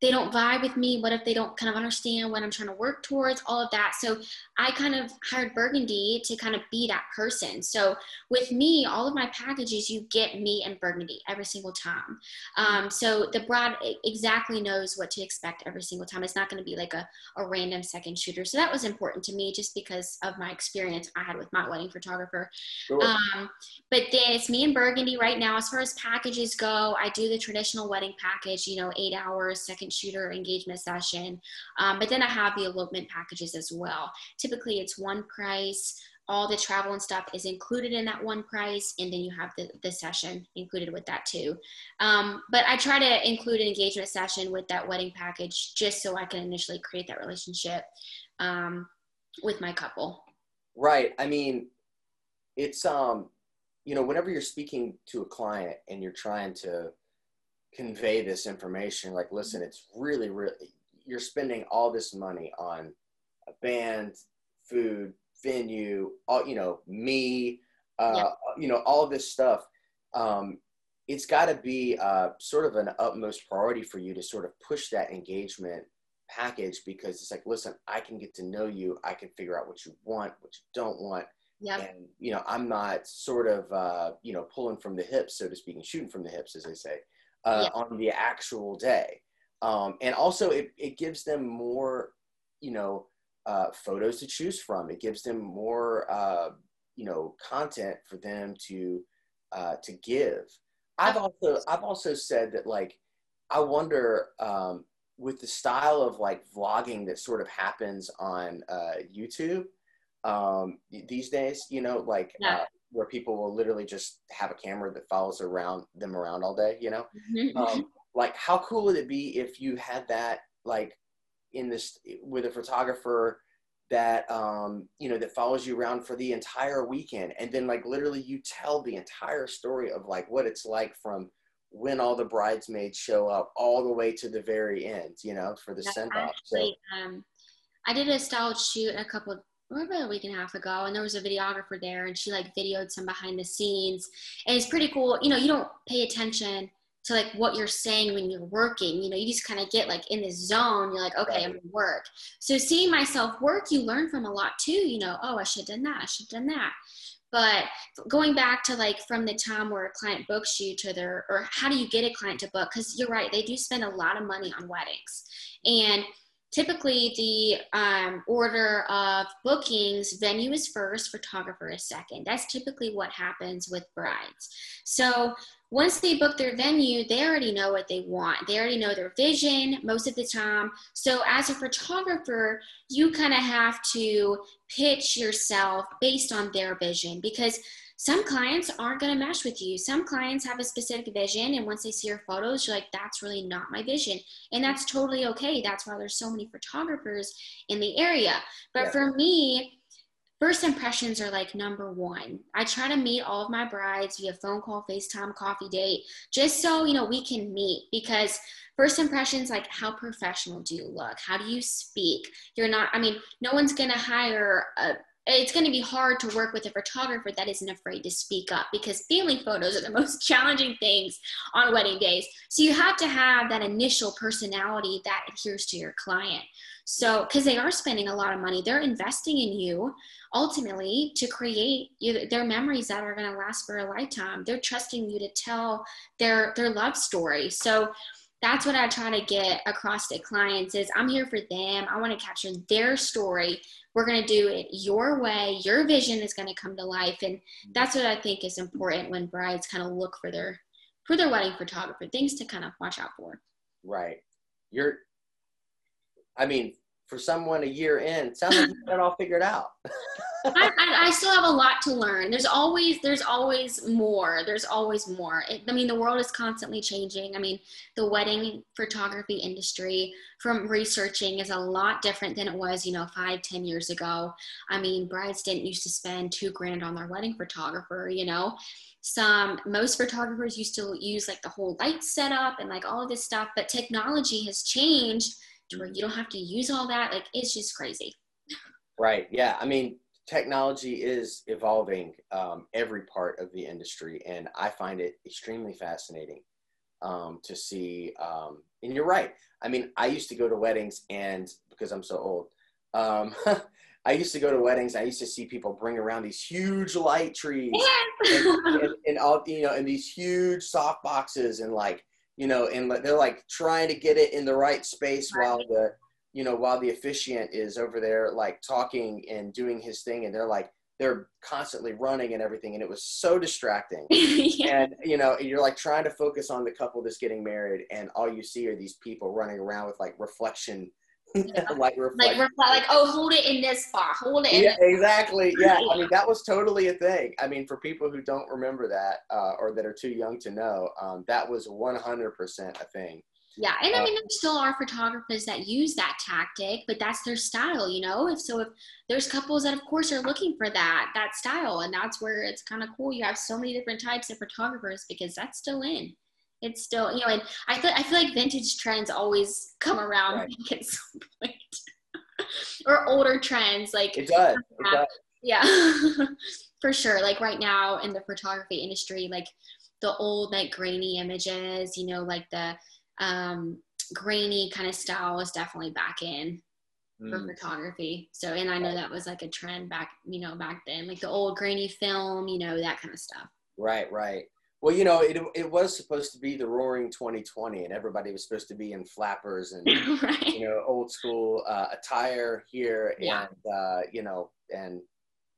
S2: they don't vibe with me? What if they don't kind of understand what I'm trying to work towards? All of that. So I kind of hired Burgundy to kind of be that person. So with me, all of my packages, you get me and Burgundy every single time. Um, so the bride exactly knows what to expect every single time. It's not going to be like a, a random second shooter. So that was important to me just because of my experience I had with my wedding photographer. Sure. Um, but then it's me and Burgundy right now. As far as packages go, I do the traditional wedding package, you know, eight hours, second shooter engagement session. Um, but then I have the elopement packages as well. Typically, it's one price. All the travel and stuff is included in that one price, and then you have the, the session included with that too. Um, but I try to include an engagement session with that wedding package just so I can initially create that relationship um, with my couple.
S1: Right. I mean, it's um, you know, whenever you're speaking to a client and you're trying to convey this information like listen it's really really you're spending all this money on a band food venue all you know me uh, yeah. you know all this stuff. Um, it's got to be uh, sort of an utmost priority for you to sort of push that engagement package because it's like listen i can get to know you. I can figure out what you want what you don't want.
S2: Yep.
S1: and you know i'm not sort of uh, you know pulling from the hips so to speak and shooting from the hips as they say uh, yeah. on the actual day. Um, and also, it, it gives them more, you know, uh, photos to choose from. It gives them more, uh, you know, content for them to uh, to give. I've also I've also said that like I wonder um, with the style of like vlogging that sort of happens on uh, YouTube um, these days. You know, like yeah. Where people will literally just have a camera that follows around them around all day, you know? Mm-hmm. Um, like how cool would it be if you had that like in this with a photographer that um you know that follows you around for the entire weekend and then like literally you tell the entire story of like what it's like from when all the bridesmaids show up all the way to the very end you know for the send off so
S2: um i did a styled shoot a couple about a week and a half ago and there was a videographer there and she like videoed some behind the scenes. And it's pretty cool you know you don't pay attention to like what you're saying when you're working you know you just kind of get like in this zone you're like okay right. i'm gonna work. So seeing myself work you learn from a lot too you know oh i should have done that i should have done that. But going back to like from the time where a client books you to their or how do you get a client to book? Because you're right they do spend a lot of money on weddings. And typically the um, order of bookings venue is first photographer is second. That's typically what happens with brides. So once they book their venue they already know what they want. They already know their vision most of the time. So as a photographer you kind of have to pitch yourself based on their vision because some clients aren't going to mesh with you. Some clients have a specific vision, and once they see your photos, you're like, that's really not my vision. And that's totally okay. That's why there's so many photographers in the area. But yeah. for me, first impressions are like number one. I try to meet all of my brides via phone call, FaceTime, coffee date, just so, you know, we can meet because first impressions like how professional do you look how do you speak you're not i mean no one's going to hire a it's going to be hard to work with a photographer that isn't afraid to speak up because family photos are the most challenging things on wedding days. So you have to have that initial personality that adheres to your client. So, because they are spending a lot of money, they're investing in you ultimately to create you, their memories that are going to last for a lifetime. They're trusting you to tell their their love story. So, that's what I try to get across to clients is I'm here for them. I want to capture their story. We're going to do it your way. Your vision is going to come to life. And mm-hmm. that's what I think is important when brides kind of look for their for their wedding photographer, things to kind of watch out for.
S1: Right. You're I mean, for someone a year in, sounds like you got it all figured out.
S2: I, I, I, still have a lot to learn. There's always there's always more. There's always more. It, I mean, the world is constantly changing. I mean, the wedding photography industry from researching is a lot different than it was, you know, five, ten years ago. I mean, brides didn't used to spend two grand on their wedding photographer. You know, some most photographers used to use like the whole light setup and like all of this stuff, but technology has changed to where you don't have to use all that. Like it's just crazy.
S1: Right. Yeah. I mean, technology is evolving um, every part of the industry, and I find it extremely fascinating um, to see. Um, and you're right. I mean, I used to go to weddings, and because I'm so old, um, I used to go to weddings. I used to see people bring around these huge light trees and, and, and, all you know, and these huge soft boxes, and like you know, and they're like trying to get it in the right space right. while the you know, while the officiant is over there like talking and doing his thing, and they're like they're constantly running and everything, and it was so distracting. yeah. And you know, you're like trying to focus on the couple that's getting married, and all you see are these people running around with like reflection.
S2: Yeah. like reflection. like like oh hold it in this spot hold it
S1: yeah exactly yeah i mean that was totally a thing i mean for people who don't remember that uh, or that are too young to know um, that was 100% a thing
S2: yeah, and I uh, mean, there still are photographers that use that tactic, but that's their style, you know. If so, if there's couples that, of course, are looking for that that style, and that's where it's kind of cool. You have so many different types of photographers because that's still in. It's still, you know, and I feel I feel like vintage trends always come around right. at some point, or older trends like
S1: it does. It does.
S2: Yeah, for sure. Like right now in the photography industry, like the old like grainy images, you know, like the um, grainy kind of style is definitely back in for mm. photography. So, and I know that was like a trend back, you know, back then, like the old grainy film, you know, that kind of stuff.
S1: Right, right. Well, you know, it, it was supposed to be the roaring 2020 and everybody was supposed to be in flappers and, right. you know, old school uh, attire here yeah. and, uh, you know, and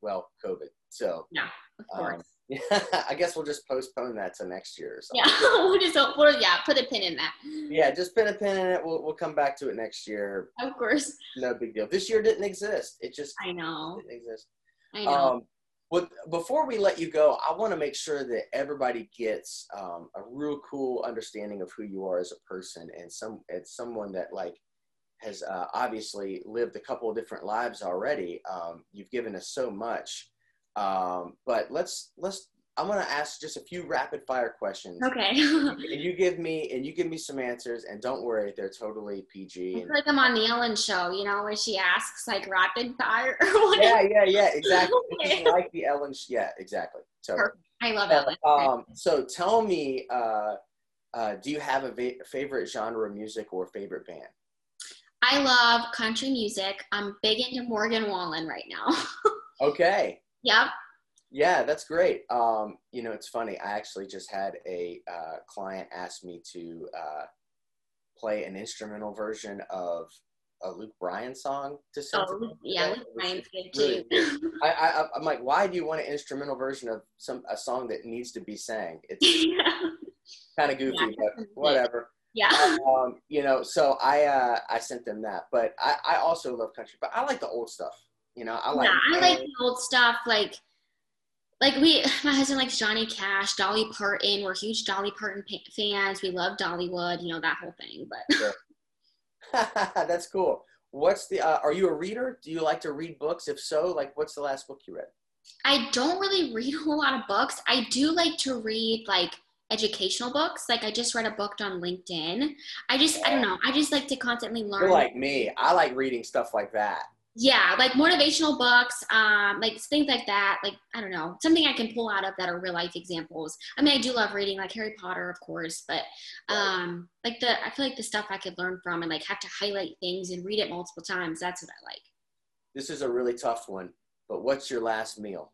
S1: well, COVID. So,
S2: yeah, of course. Um,
S1: yeah, I guess we'll just postpone that to next year or something.
S2: Yeah, we'll just we'll, yeah, put a pin in that.
S1: Yeah, just pin a pin in it. We'll we'll come back to it next year.
S2: Of course.
S1: No big deal. This year didn't exist. It just
S2: I know
S1: didn't exist.
S2: I know. Um,
S1: well, before we let you go, I want to make sure that everybody gets um, a real cool understanding of who you are as a person and some as someone that like has uh, obviously lived a couple of different lives already. Um, you've given us so much um, but let's let's I'm gonna ask just a few rapid fire questions.
S2: Okay.
S1: and you give me and you give me some answers, and don't worry, they're totally PG.
S2: I feel like I'm on the Ellen show, you know, where she asks like rapid fire. Or.
S1: Yeah, yeah, yeah, exactly. Okay. like the Ellen. Yeah, exactly. So
S2: Perfect. I love Ellen.
S1: Um, so tell me, uh, uh, do you have a va- favorite genre of music or favorite band?
S2: I love country music. I'm big into Morgan Wallen right now.
S1: okay.
S2: Yep.
S1: Yeah, that's great. Um, you know, it's funny. I actually just had a uh, client ask me to uh, play an instrumental version of a Luke Bryan song to sing.
S2: Oh, to yeah, Luke Bryan's good too.
S1: I, I, I'm like, why do you want an instrumental version of some a song that needs to be sang? It's yeah. kind of goofy, yeah, but whatever.
S2: Yeah.
S1: Um, you know, so I uh, I sent them that, but I, I also love country, but I like the old stuff. You know, I like.
S2: Yeah, I like the old stuff. Like, like we, my husband likes Johnny Cash, Dolly Parton. We're huge Dolly Parton fans. We love Dollywood. You know that whole thing. But
S1: sure. that's cool. What's the? Uh, are you a reader? Do you like to read books? If so, like, what's the last book you read?
S2: I don't really read a whole lot of books. I do like to read like educational books. Like I just read a book on LinkedIn. I just I don't know. I just like to constantly learn.
S1: You're like me. I like reading stuff like that.
S2: Yeah, like motivational books, um, like things like that. Like I don't know, something I can pull out of that are real life examples. I mean, I do love reading, like Harry Potter, of course, but um, like the I feel like the stuff I could learn from and like have to highlight things and read it multiple times. That's what I like.
S1: This is a really tough one, but what's your last meal?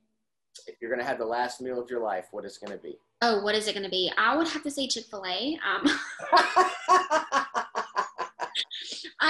S1: If you're gonna have the last meal of your life, what is it gonna be?
S2: Oh, what is it gonna be? I would have to say Chick Fil A. Um,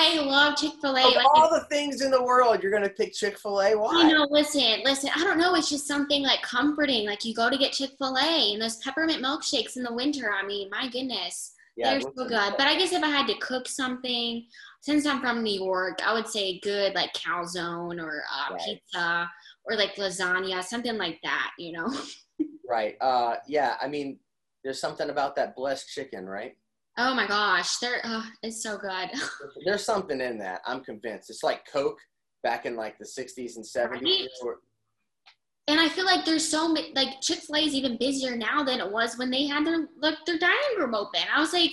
S2: I love Chick Fil A.
S1: Of like, all the things in the world, you're gonna pick Chick Fil A. Why?
S2: You know, listen, listen. I don't know. It's just something like comforting. Like you go to get Chick Fil A and those peppermint milkshakes in the winter. I mean, my goodness, yeah, they're so good. But I guess if I had to cook something, since I'm from New York, I would say good like calzone or uh, right. pizza or like lasagna, something like that. You know.
S1: right. Uh, yeah. I mean, there's something about that blessed chicken, right?
S2: Oh my gosh, there oh, it's so good.
S1: There's something in that. I'm convinced. It's like Coke back in like the 60s and 70s. Right.
S2: And I feel like there's so many like Chick Fil A is even busier now than it was when they had their like their dining room open. I was like,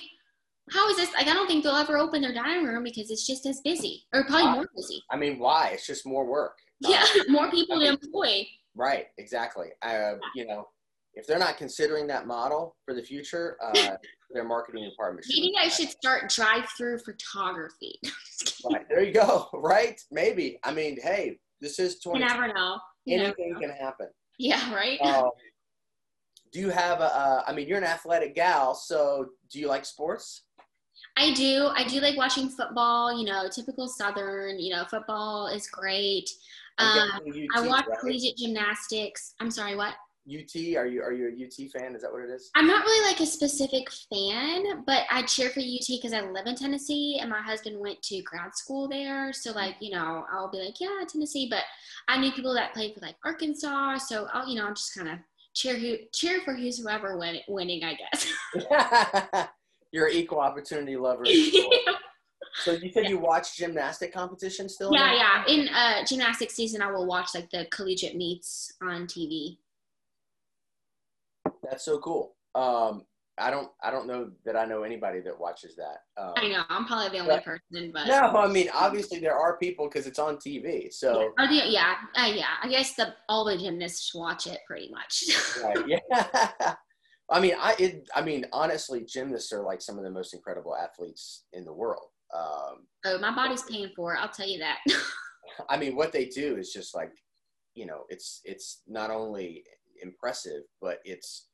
S2: how is this? Like, I don't think they'll ever open their dining room because it's just as busy, or probably more busy.
S1: I mean, why? It's just more work.
S2: Yeah, more people I mean, to employ.
S1: Right. Exactly. Uh, you know, if they're not considering that model for the future, uh, their marketing department.
S2: Maybe I should start drive-through photography.
S1: right, there you go. Right? Maybe. I mean, hey, this is 20.
S2: You never know.
S1: You Anything never know. can happen.
S2: Yeah. Right. Um,
S1: do you have a? Uh, I mean, you're an athletic gal, so do you like sports?
S2: I do. I do like watching football. You know, typical Southern. You know, football is great. Um, I watch right? collegiate gymnastics. I'm sorry, what?
S1: UT? Are you are you a UT fan? Is that what it is?
S2: I'm not really like a specific fan, but I cheer for UT because I live in Tennessee and my husband went to grad school there. So like you know I'll be like yeah Tennessee, but I knew people that played for like Arkansas, so I'll you know I'm just kind of cheer who cheer for who's whoever win, winning I
S1: guess. You're an equal opportunity lover. So you said you watch gymnastic competition still?
S2: Yeah, yeah. In uh, gymnastics season, I will watch like the collegiate meets on TV.
S1: That's so cool. Um, I don't I don't know that I know anybody that watches that. Um,
S2: I know I'm probably the only but, person, but
S1: no, I mean obviously there are people because it's on TV. So
S2: yeah, the, yeah, uh, yeah. I guess the all the gymnasts watch it pretty much.
S1: right. Yeah. I mean, I it, I mean honestly, gymnasts are like some of the most incredible athletes in the world. Um,
S2: oh, my body's paying for it. I'll tell you that.
S1: I mean, what they do is just like, you know, it's it's not only impressive, but it's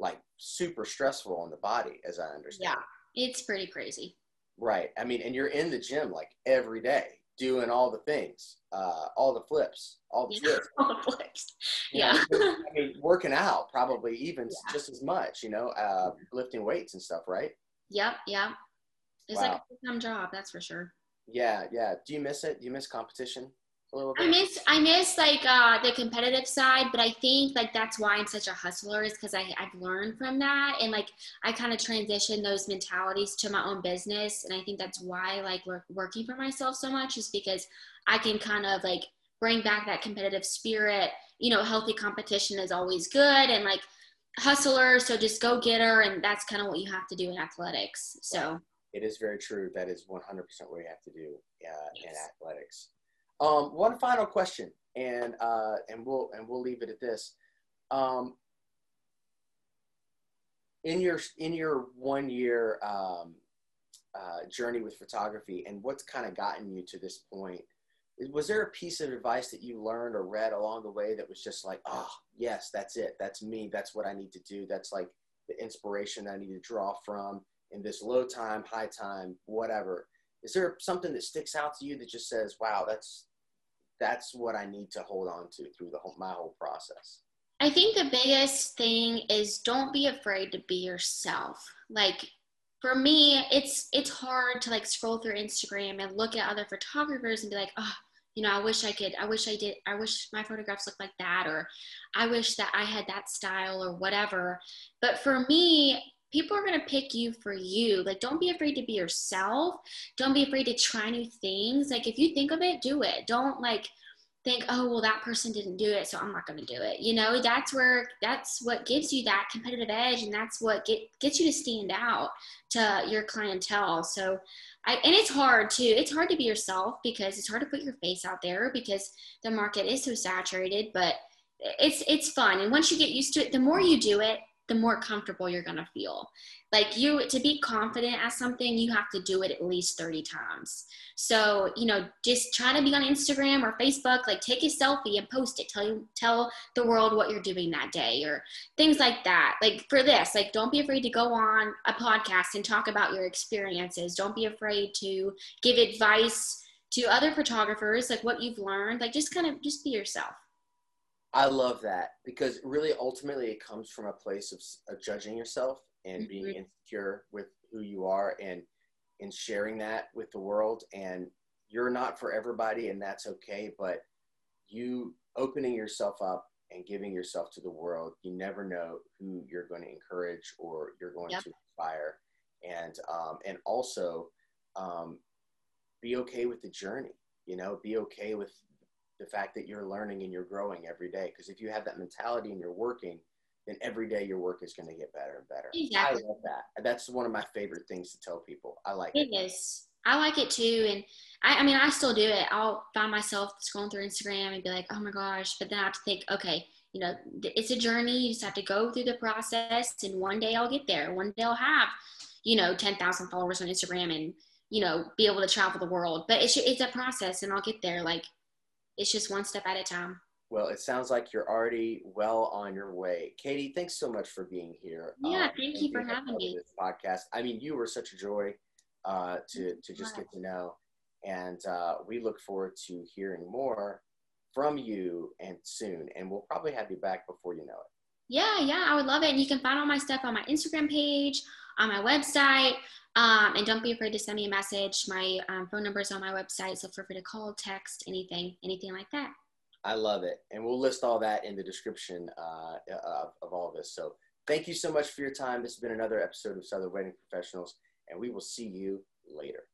S1: like super stressful on the body, as I understand.
S2: Yeah, it's pretty crazy.
S1: Right. I mean, and you're in the gym like every day doing all the things, uh, all the flips, all the
S2: yeah, all the flips. You yeah.
S1: Know, I mean, working out probably even yeah. just as much, you know, uh, lifting weights and stuff, right?
S2: Yep. Yep. It's wow. like a full-time job, that's for sure.
S1: Yeah. Yeah. Do you miss it? Do you miss competition?
S2: A little bit? I miss I miss like uh, the competitive side, but I think like that's why I'm such a hustler is because I I've learned from that and like I kind of transition those mentalities to my own business, and I think that's why I like work, working for myself so much is because I can kind of like bring back that competitive spirit. You know, healthy competition is always good, and like hustler, so just go get her, and that's kind of what you have to do in athletics. So.
S1: It is very true. That is 100% what you have to do uh, yes. in athletics. Um, one final question, and uh, and we'll and we'll leave it at this. Um, in your in your one year um, uh, journey with photography, and what's kind of gotten you to this point? Was there a piece of advice that you learned or read along the way that was just like, oh yes, that's it, that's me, that's what I need to do, that's like the inspiration I need to draw from in this low time, high time, whatever. Is there something that sticks out to you that just says, wow, that's that's what I need to hold on to through the whole, my whole process.
S2: I think the biggest thing is don't be afraid to be yourself. Like for me, it's it's hard to like scroll through Instagram and look at other photographers and be like, oh, you know, I wish I could, I wish I did, I wish my photographs looked like that, or I wish that I had that style or whatever. But for me, people are going to pick you for you. Like, don't be afraid to be yourself. Don't be afraid to try new things. Like, if you think of it, do it. Don't like think, oh, well, that person didn't do it, so I'm not going to do it. You know, that's where, that's what gives you that competitive edge. And that's what get, gets you to stand out to your clientele. So, I, and it's hard too. It's hard to be yourself because it's hard to put your face out there because the market is so saturated, but it's, it's fun. And once you get used to it, the more you do it, the more comfortable you're going to feel. Like you, to be confident at something, you have to do it at least 30 times. So, you know, just try to be on Instagram or Facebook, like take a selfie and post it. Tell you, tell the world what you're doing that day or things like that. Like for this, like don't be afraid to go on a podcast and talk about your experiences. Don't be afraid to give advice to other photographers, like what you've learned. Like just kind of just be yourself.
S1: I love that because really ultimately it comes from a place of, of judging yourself and being mm-hmm. insecure with who you are and and sharing that with the world and you're not for everybody and that's okay but you opening yourself up and giving yourself to the world you never know who you're going to encourage or you're going yep. to inspire and um, and also um, be okay with the journey you know be okay with the fact that you're learning and you're growing every day. Because if you have that mentality and you're working, then every day your work is going to get better and better. Exactly. I love that. That's one of my favorite things to tell people. I like it.
S2: It is. I like it too. And I, I mean, I still do it. I'll find myself scrolling through Instagram and be like, oh my gosh. But then I have to think, okay, you know, it's a journey. You just have to go through the process. And one day I'll get there. One day I'll have, you know, 10,000 followers on Instagram and, you know, be able to travel the world. But it's, it's a process and I'll get there. Like, it's just one step at a time.
S1: Well, it sounds like you're already well on your way. Katie, thanks so much for being here.
S2: Yeah, um, thank you for having me.
S1: This podcast. I mean, you were such a joy uh, to to just get to know, and uh, we look forward to hearing more from you and soon. And we'll probably have you back before you know it.
S2: Yeah, yeah, I would love it. And you can find all my stuff on my Instagram page, on my website. Um, and don't be afraid to send me a message. My um, phone number is on my website, so feel free to call, text, anything, anything like that.
S1: I love it. And we'll list all that in the description uh, of, of all this. So thank you so much for your time. This has been another episode of Southern Wedding Professionals, and we will see you later.